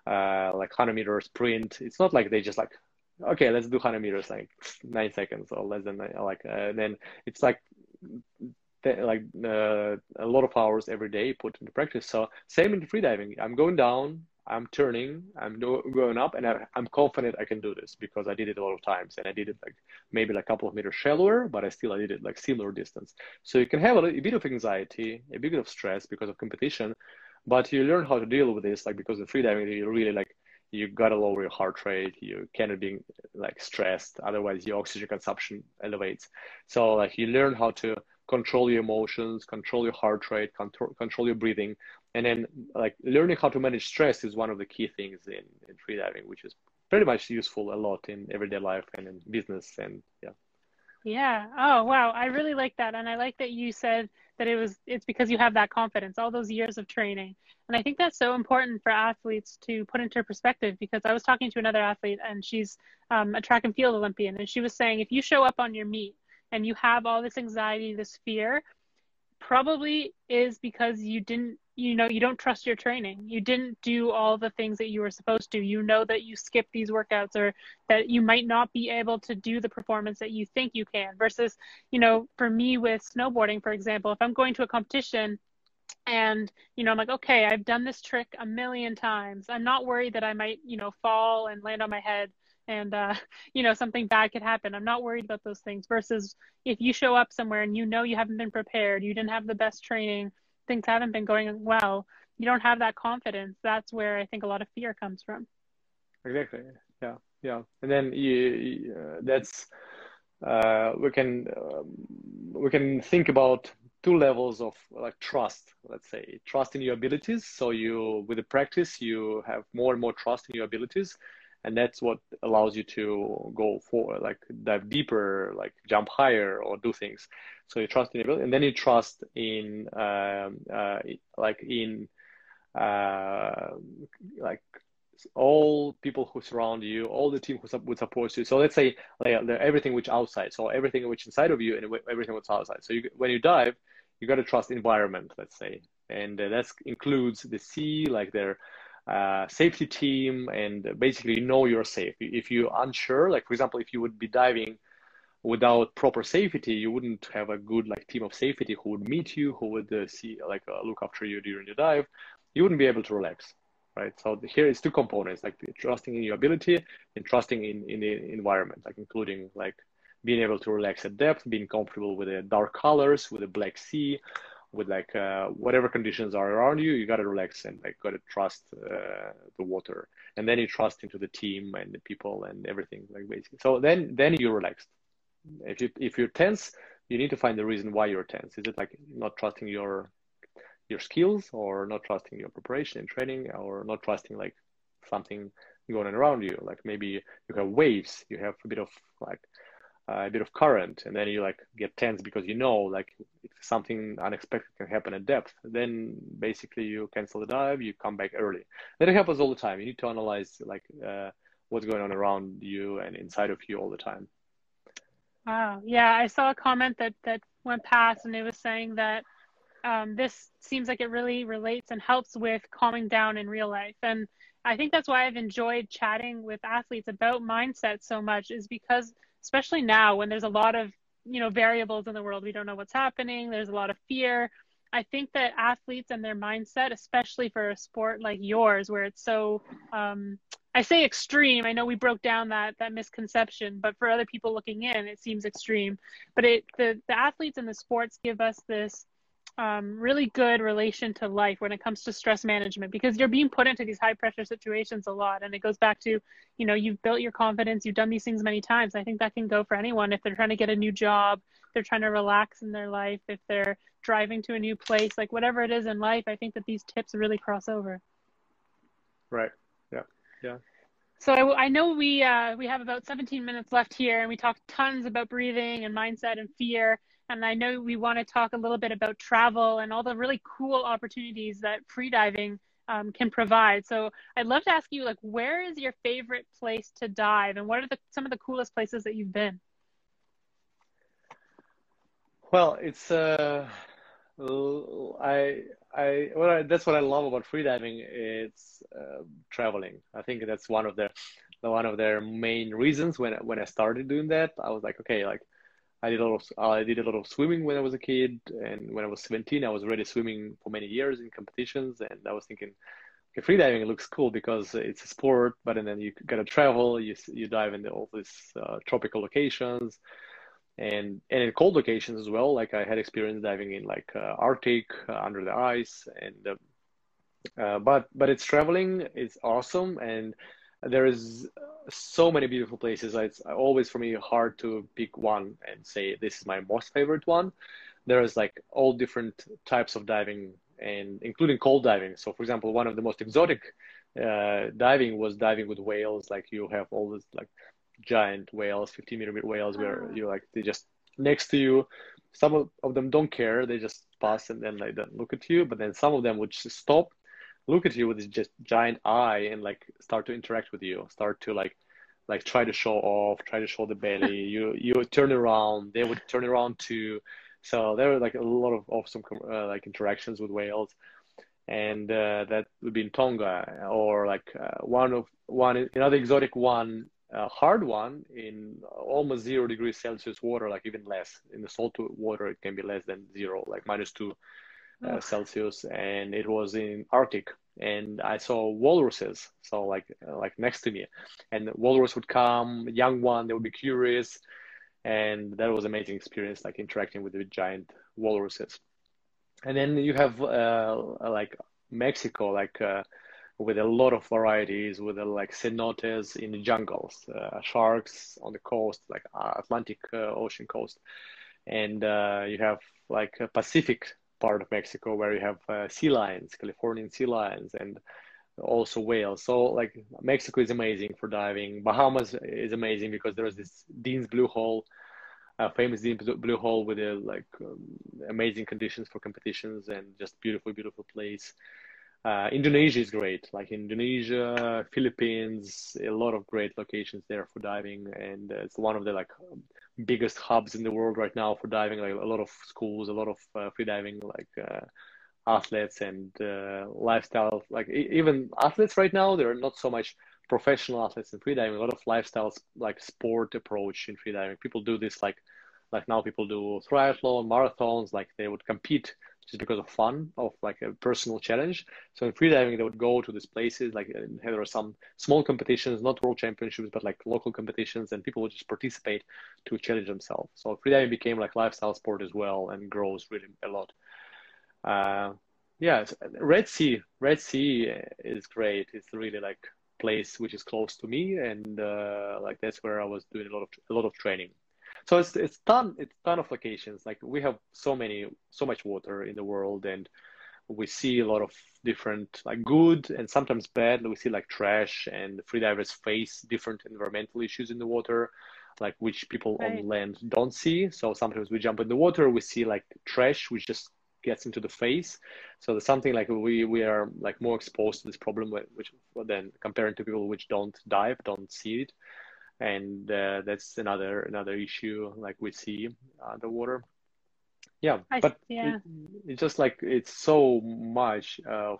uh, like 100 meter sprint, it's not like they just like okay, let's do 100 meters like nine seconds or less than like uh, then it's like like uh, a lot of hours every day put into practice. So same in freediving. I'm going down, I'm turning, I'm going up, and I, am confident I can do this because I did it a lot of times, and I did it like maybe like a couple of meters shallower, but I still I did it like similar distance. So you can have a, a bit of anxiety, a bit of stress because of competition, but you learn how to deal with this. Like because in freediving, you really like you gotta lower your heart rate. You cannot be like stressed, otherwise your oxygen consumption elevates. So like you learn how to control your emotions, control your heart rate, control, control your breathing. And then like learning how to manage stress is one of the key things in, in freediving, which is pretty much useful a lot in everyday life and in business and yeah. Yeah. Oh, wow. I really like that. And I like that you said that it was, it's because you have that confidence, all those years of training. And I think that's so important for athletes to put into perspective because I was talking to another athlete and she's um, a track and field Olympian. And she was saying, if you show up on your meet and you have all this anxiety, this fear, probably is because you didn't you know you don't trust your training. You didn't do all the things that you were supposed to. You know that you skip these workouts or that you might not be able to do the performance that you think you can versus you know for me with snowboarding for example if i'm going to a competition and you know i'm like okay i've done this trick a million times. I'm not worried that i might you know fall and land on my head and uh, you know something bad could happen. I'm not worried about those things versus if you show up somewhere and you know you haven't been prepared you didn't have the best training things haven't been going well you don't have that confidence that's where i think a lot of fear comes from. Exactly. Yeah. Yeah. And then you, uh, that's uh, we can um, we can think about two levels of like trust let's say. Trust in your abilities. So you with the practice you have more and more trust in your abilities and that's what allows you to go for like dive deeper like jump higher or do things. So you trust in ability and then you trust in um, uh, like in uh, like all people who surround you all the team who would support you. So let's say like everything which outside so everything which inside of you and everything what's outside. So you, when you dive you got to trust environment let's say. And uh, that includes the sea like their uh, safety team and basically know you're safe. If you're unsure, like for example, if you would be diving without proper safety, you wouldn't have a good like team of safety who would meet you, who would uh, see like uh, look after you during your dive. You wouldn't be able to relax, right? So here is two components, like trusting in your ability and trusting in in the environment, like including like being able to relax at depth, being comfortable with the dark colors, with the black sea, with like uh, whatever conditions are around you you got to relax and like got to trust uh, the water. And then you trust into the team and the people and everything like basically. So then then you're relaxed. If you if you're tense you need to find the reason why you're tense. Is it like not trusting your your skills or not trusting your preparation and training or not trusting like something going around you? Like maybe you have waves you have a bit of like a bit of current and then you like get tense because you know like if something unexpected can happen at depth. Then basically you cancel the dive you come back early. That happens all the time. You need to analyze like uh, what's going on around you and inside of you all the time. Wow. Yeah i saw a comment that that went past and it was saying that um, this seems like it really relates and helps with calming down in real life. And i think that's why i've enjoyed chatting with athletes about mindset so much is because especially now when there's a lot of you know variables in the world. We don't know what's happening. There's a lot of fear. I think that athletes and their mindset especially for a sport like yours where it's so um, i say extreme. I know we broke down that that misconception but for other people looking in it seems extreme. But it the, the athletes and the sports give us this um, really good relation to life when it comes to stress management because you're being put into these high pressure situations a lot. And it goes back to you know you've built your confidence you've done these things many times. I think that can go for anyone if they're trying to get a new job they're trying to relax in their life if they're driving to a new place like whatever it is in life i think that these tips really cross over. Right. Yeah. Yeah. So I, I, know we uh, we have about 17 minutes left here, and we talked tons about breathing and mindset and fear. And I know we want to talk a little bit about travel and all the really cool opportunities that freediving um, can provide. So I'd love to ask you, like, where is your favorite place to dive, and what are the, some of the coolest places that you've been? Well, it's uh, I I what I, that's what I love about freediving. It's uh, traveling. I think that's one of the one of their main reasons when when I started doing that. I was like, okay, like I did a lot of I did a swimming when I was a kid, and when I was 17, I was already swimming for many years in competitions, and I was thinking, okay, freediving looks cool because it's a sport, but and then you gotta travel, you you dive into all these uh, tropical locations, and and in cold locations as well. Like I had experience diving in like uh, Arctic uh, under the ice, and uh, uh, but but it's traveling, it's awesome, and there is so many beautiful places. It's always for me hard to pick one and say this is my most favorite one. There is like all different types of diving and including cold diving. So for example, one of the most exotic uh, diving was diving with whales. Like you have all these like giant whales, 50 meter whales where you like, they just next to you. Some of, of them don't care. They just pass and then they don't look at you. But then some of them would stop look at you with this just giant eye and like start to interact with you, start to like like try to show off, try to show the belly. you you would turn around, they would turn around too. So there were like a lot of awesome uh, like interactions with whales, and uh, that would be in Tonga or like uh, one of one another exotic one, hard one in almost zero degrees Celsius water, like even less in the salt water it can be less than zero, like minus two uh, Celsius, and it was in Arctic. And I saw walruses, so like uh, like next to me, and the walrus would come, young one, they would be curious, and that was amazing experience, like interacting with the giant walruses. And then you have uh, like Mexico, like uh, with a lot of varieties, with uh, like cenotes in the jungles, uh, sharks on the coast, like Atlantic Ocean coast, and you have like Pacific part of Mexico where you have uh, sea lions, Californian sea lions, and also whales. So like Mexico is amazing for diving. Bahamas is amazing because there's this Dean's Blue Hole, uh, famous Dean's Blue Hole with a, like um, amazing conditions for competitions and just beautiful, beautiful place. Uh, Indonesia is great, like Indonesia, Philippines, a lot of great locations there for diving, and uh, it's one of the like biggest hubs in the world right now for diving. Like a lot of schools, a lot of uh, free diving, like uh, athletes and uh, lifestyle. Like even athletes right now, there are not so much professional athletes in freediving. A lot of lifestyles, like sport approach in freediving. People do this like like now people do triathlon, marathons. Like they would compete just because of fun, of like a personal challenge. So in freediving, they would go to these places, like there are some small competitions, not world championships, but like local competitions, and people would just participate to challenge themselves. So freediving became like lifestyle sport as well and grows really a lot. uh, yeah, Red Sea, Red Sea is great. It's really like place which is close to me, and uh, like that's where I was doing a lot of a lot of training. So it's it's ton it's ton of locations. Like we have so many so much water in the world, and we see a lot of different like good and sometimes bad. We see like trash, and the freedivers face different environmental issues in the water like which people right. on land don't see. So sometimes we jump in the water, we see like trash, which just gets into the face. So there's something like we we are like more exposed to this problem, which then comparing to people which don't dive, don't see it, and uh, that's another another issue like we see the water Yeah, I, but yeah. It, it's just like it's so much of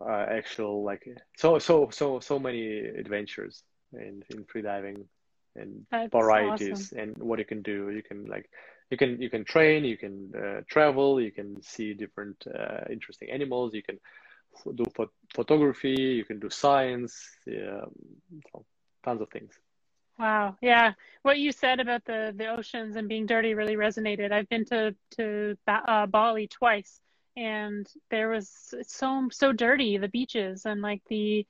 uh, actual like so so so so many adventures in in freediving and That's varieties awesome. and what you can do. You can like you can you can train, you can uh, travel, you can see different uh, interesting animals, you can do ph- photography, you can do science, yeah, so tons of things. Wow, yeah, what you said about the the oceans and being dirty really resonated. I've been to to uh, Bali twice, and there was so so dirty the beaches and like the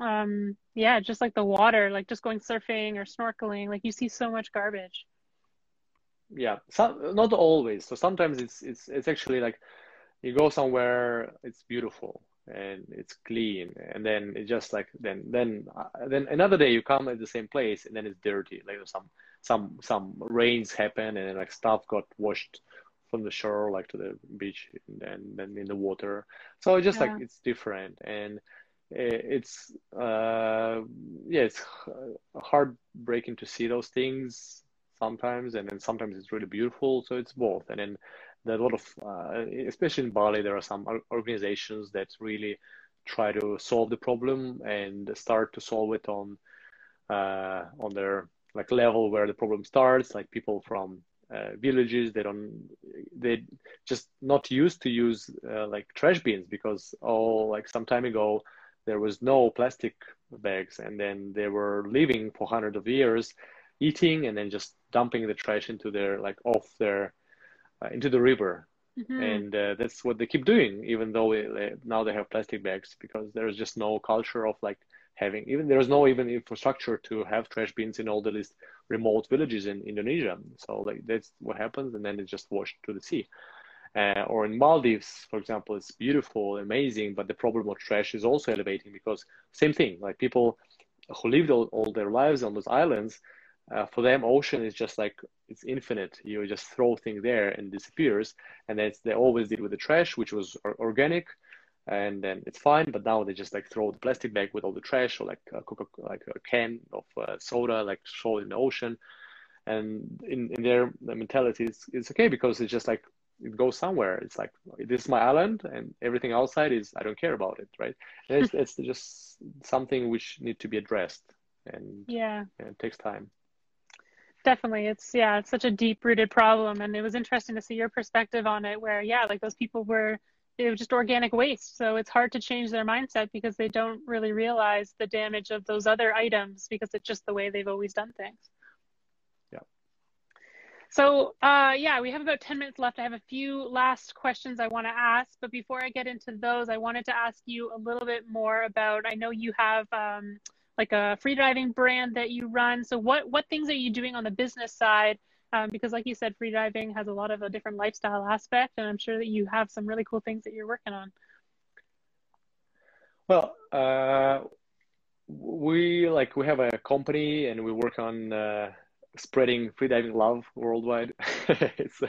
um yeah just like the water like just going surfing or snorkeling like you see so much garbage. Yeah. Some, not always. So sometimes it's it's it's actually like you go somewhere it's beautiful and it's clean and then it's just like then then uh, then another day you come at the same place and then it's dirty like some some some rains happen and like stuff got washed from the shore like to the beach and then in the water so it's just yeah. like it's different and it's uh, yeah, it's heartbreaking to see those things sometimes, and then sometimes it's really beautiful. So it's both, and then a lot of, uh, especially in Bali, there are some organizations that really try to solve the problem and start to solve it on uh, on their like level where the problem starts, like people from uh, villages they don't they just not used to use uh, like trash bins because oh like some time ago there was no plastic bags and then they were living for hundreds of years eating and then just dumping the trash into their like off their into the river. Mm-hmm. and uh, that's what they keep doing even though they, now they have plastic bags because there's just no culture of like having even there's no even infrastructure to have trash bins in all the least remote villages in indonesia. So like that's what happens and then it's just washed to the sea. Uh, or in Maldives, for example, it's beautiful, amazing, but the problem of trash is also elevating because same thing, like people who lived all, all their lives on those islands, uh, for them, ocean is just like it's infinite. You just throw things there and disappears, and then they always did with the trash, which was organic, and then it's fine. But now they just like throw the plastic bag with all the trash, or like a Coca, like a can of uh, soda, like throw it in the ocean. And in, in their mentality, it's, it's okay because it's just like it goes somewhere. It's like this is my island, and everything outside is I don't care about it, right? And it's, it's just something which need to be addressed, and yeah, and it takes time. Definitely, it's yeah, it's such a deep rooted problem, and it was interesting to see your perspective on it. Where yeah, like those people were it was just organic waste, so it's hard to change their mindset because they don't really realize the damage of those other items because it's just the way they've always done things. Yeah. So, uh, yeah, we have about 10 minutes left. I have a few last questions I want to ask, but before I get into those, I wanted to ask you a little bit more about. I know you have um, like a freediving brand that you run. So, what what things are you doing on the business side? Um, because, like you said, freediving has a lot of a different lifestyle aspect, and I'm sure that you have some really cool things that you're working on. Well, uh, we like we have a company, and we work on. Uh, spreading freediving love worldwide. it's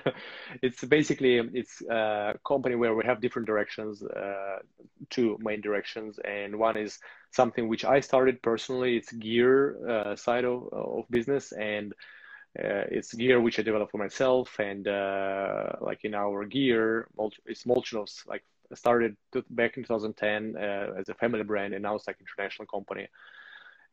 it's basically it's a company where we have different directions, uh, two main directions, and one is something which I started personally. It's gear uh, side of of business, and uh, it's gear which I developed for myself. And uh, like in our gear, it's Molchanov's like started back in 2010 uh, as a family brand, and now it's like international company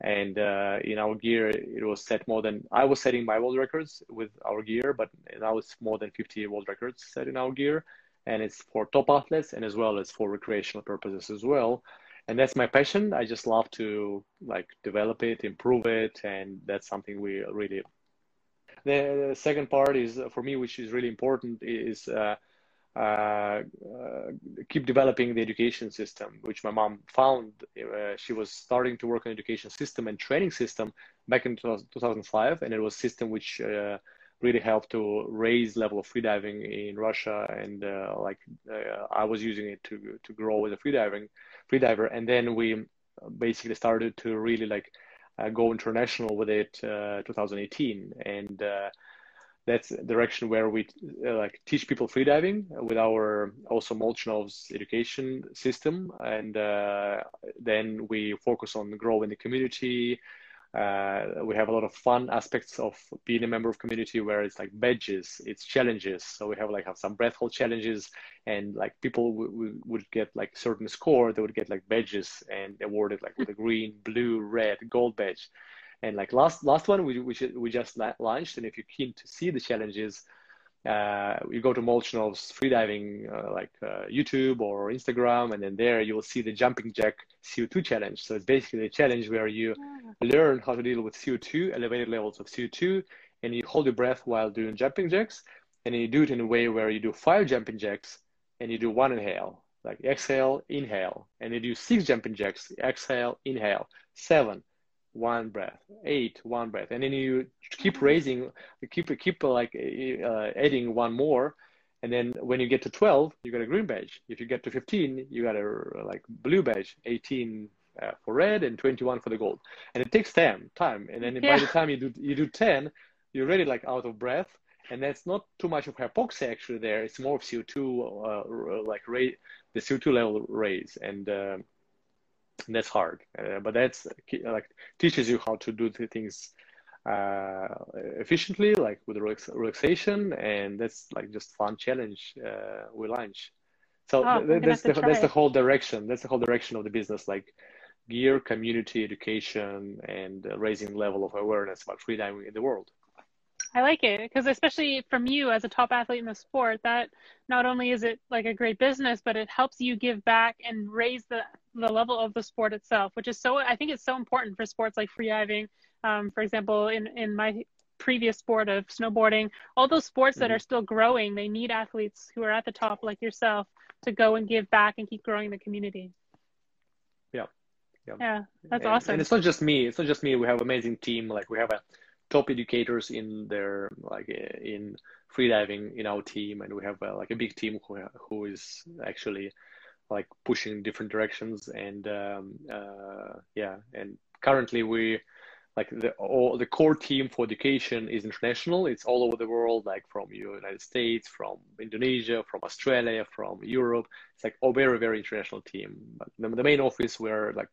and uh, in our gear it was set more than i was setting my world records with our gear but now it's more than 50 world records set in our gear. And it's for top athletes and as well as for recreational purposes as well. And that's my passion. I just love to like develop it improve it and that's something we really the second part is for me which is really important is uh, uh, keep developing the education system, which my mom found. she was starting to work on education system and training system back in 2005, and it was system which really helped to raise level of freediving in Russia. And uh, like uh, I was using it to to grow as a freediving freediver. And then we basically started to really like uh, go international with it 2018 and that's the direction where we uh, like teach people freediving with our also Molchanov's education system, and uh, then we focus on growing the community, uh, we have a lot of fun aspects of being a member of community where it's like badges, it's challenges. So we have like have some breath hold challenges, and like people would get like certain score, they would get like badges and awarded like with a green, blue, red, gold badge. And like last last one we we, we just launched, and if you're keen to see the challenges, uh, you go to Molchanov's freediving uh, like uh, YouTube or Instagram, and then there you will see the jumping jack CO2 challenge. So it's basically a challenge where you yeah. learn how to deal with CO2, elevated levels of CO2, and you hold your breath while doing jumping jacks, and you do it in a way where you do five jumping jacks and you do one inhale, like exhale, inhale, and you do six jumping jacks, exhale, inhale, seven, one breath, eight, one breath, and then you keep raising, you keep keep like uh, adding one more, and then when you get to 12, you got a green badge. If you get to 15, you got a like blue badge, 18 uh, for red and 21 for the gold. And it takes time, time, and then yeah. by the time you do you do 10, you're really like out of breath, and that's not too much of hypoxia actually. There, it's more of CO2, uh, like rate the CO2 level raise and. Uh, that's hard. Uh, but that's like teaches you how to do the things uh, efficiently like with relax- relaxation and that's like just fun challenge uh, we launch. So oh, th- that's the that's the whole direction. That's the whole direction of the business like gear community education and uh, raising level of awareness about freediving in the world. I like it because especially from you as a top athlete in the sport, that not only is it like a great business, but it helps you give back and raise the the level of the sport itself, which is so I think it's so important for sports like freediving. Um, for example, in in my previous sport of snowboarding, all those sports mm-hmm. that are still growing, they need athletes who are at the top like yourself to go and give back and keep growing the community. Yeah. Yeah, yeah that's and, awesome. And it's not just me. It's not just me. We have amazing team. Like we have a top educators in their like in freediving in our team, and we have uh, like a big team who who is actually like pushing different directions. And um, uh, yeah, and currently we like the all the core team for education is international. It's all over the world, like from United States, from Indonesia, from Australia, from Europe. It's like a very very international team. But the, the main office we're like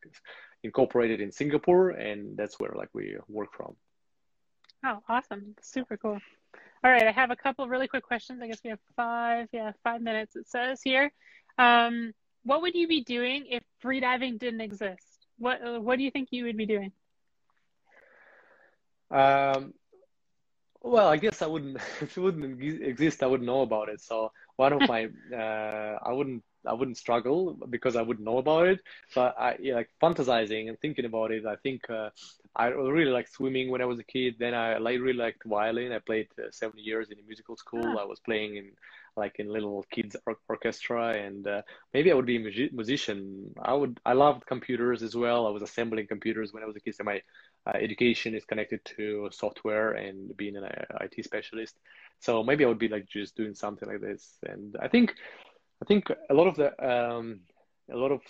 incorporated in Singapore, and that's where like we work from. Oh, awesome. Super cool. All right, I have a couple really quick questions. I guess we have five, yeah, five minutes it says here. Um, what would you be doing if freediving didn't exist? What uh, what do you think you would be doing? Um, well, I guess I wouldn't. If it wouldn't exist, I wouldn't know about it. So one of my, uh, I wouldn't I wouldn't struggle because I wouldn't know about it. But I yeah, like fantasizing and thinking about it. I think uh, I really liked swimming when I was a kid. Then I like, really liked violin. I played uh, seven years in a musical school. Ah. I was playing in like in little kids or- orchestra, and uh, maybe I would be a mu- musician. I would. I loved computers as well. I was assembling computers when I was a kid. So my uh, education is connected to software and being an uh, IT specialist. So maybe I would be like just doing something like this. And I think I think a lot of the um, a lot of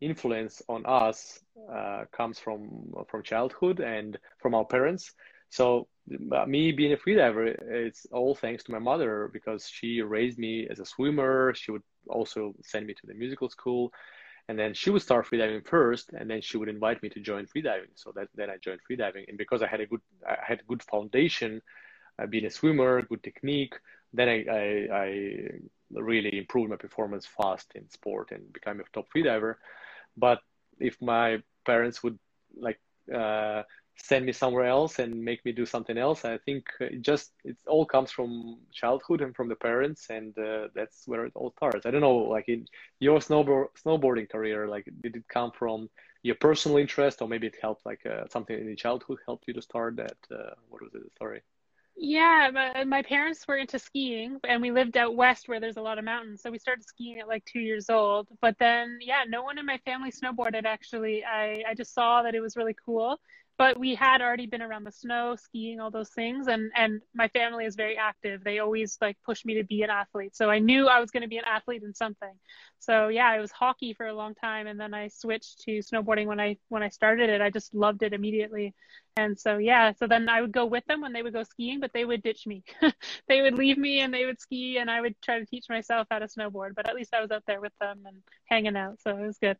influence on us uh, comes from from childhood and from our parents. So uh, me being a freediver, it's all thanks to my mother because she raised me as a swimmer. She would also send me to the musical school, and then she would start freediving first, and then she would invite me to join freediving. So that then I joined freediving, and because I had a good I had a good foundation, uh, being a swimmer, good technique, then I, I, I really improved my performance fast in sport and became a top freediver. But if my parents would like uh, send me somewhere else and make me do something else, I think it just it all comes from childhood and from the parents, and uh, that's where it all starts. I don't know, like in your snowboard snowboarding career, like did it come from your personal interest, or maybe it helped like uh, something in your childhood helped you to start that? Uh, what was it? Sorry. Yeah, my, my parents were into skiing and we lived out west where there's a lot of mountains. So we started skiing at like two years old. But then, yeah, no one in my family snowboarded actually. I, I just saw that it was really cool but we had already been around the snow skiing all those things and and my family is very active. They always like push me to be an athlete. So i knew i was going to be an athlete in something. So yeah it was hockey for a long time and then i switched to snowboarding when i when i started it. I just loved it immediately. And so yeah so then i would go with them when they would go skiing but they would ditch me. They would leave me and they would ski and i would try to teach myself how to snowboard but at least i was out there with them and hanging out so it was good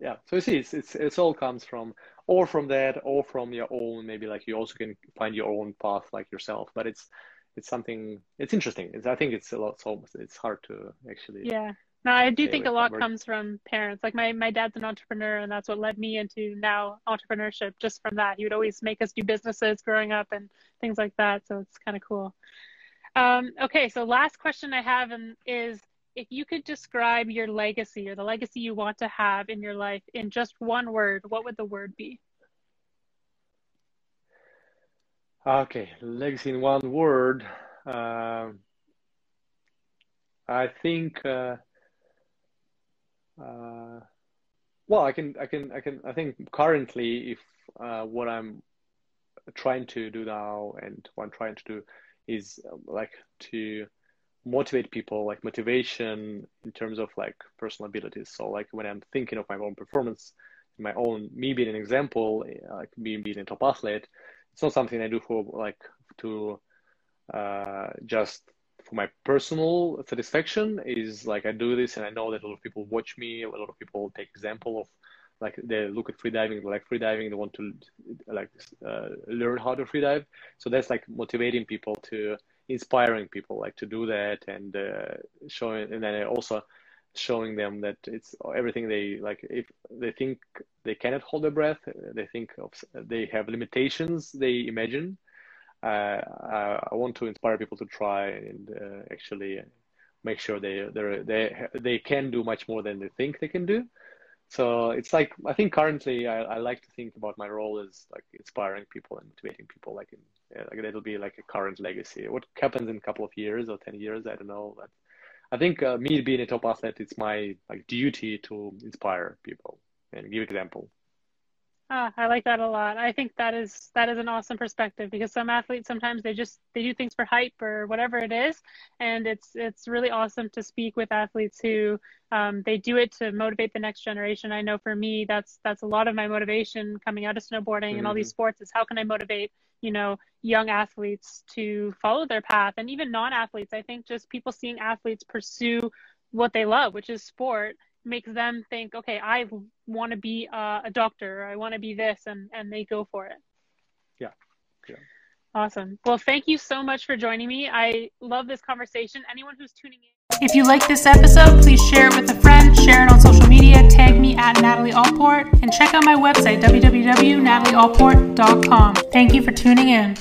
yeah so you see it's, it's it's all comes from or from that or from your own maybe like you also can find your own path like yourself but it's it's something it's interesting. It's, i think it's a lot so it's hard to actually yeah. No i do think a lot comes from parents. Like my my dad's an entrepreneur and that's what led me into now entrepreneurship just from that. He would always make us do businesses growing up and things like that so it's kind of cool. Um, okay so last question i have is if you could describe your legacy or the legacy you want to have in your life in just one word, what would the word be? Okay, legacy in one word. Uh, I think. Uh, uh, well, I can, I can, I can. I think currently, if uh, what I'm trying to do now and what I'm trying to do is uh, like to motivate people like motivation in terms of like personal abilities so like when i'm thinking of my own performance my own me being an example like me being a top athlete it's not something i do for like to uh, just for my personal satisfaction is like i do this and i know that a lot of people watch me a lot of people take example of like they look at freediving, like freediving, they want to like uh, learn how to freedive. So that's like motivating people to inspiring people like to do that and uh, showing and then also showing them that it's everything they like if they think they cannot hold their breath they think of they have limitations they imagine uh, I want to inspire people to try and uh, actually make sure they they they can do much more than they think they can do. So it's like I think currently I, I like to think about my role as like inspiring people and motivating people like in like that'll be like a current legacy. What happens in a couple of years or ten years, I don't know. But I think uh, me being a top athlete, it's my like duty to inspire people and give example. Ah, I like that a lot. I think that is that is an awesome perspective because some athletes sometimes they just they do things for hype or whatever it is, and it's it's really awesome to speak with athletes who um, they do it to motivate the next generation. I know for me that's that's a lot of my motivation coming out of snowboarding mm-hmm. and all these mm-hmm. sports is how can I motivate you know young athletes to follow their path and even non-athletes. I think just people seeing athletes pursue what they love, which is sport makes them think, okay, I want to be uh, a doctor, I want to be this, and and they go for it. Yeah. Yeah. Awesome. Well, thank you so much for joining me. I love this conversation. Anyone who's tuning in. If you like this episode, please share it with a friend, share it on social media, tag me at Natalie Allport, and check out my website, www.natalieallport.com. Thank you for tuning in.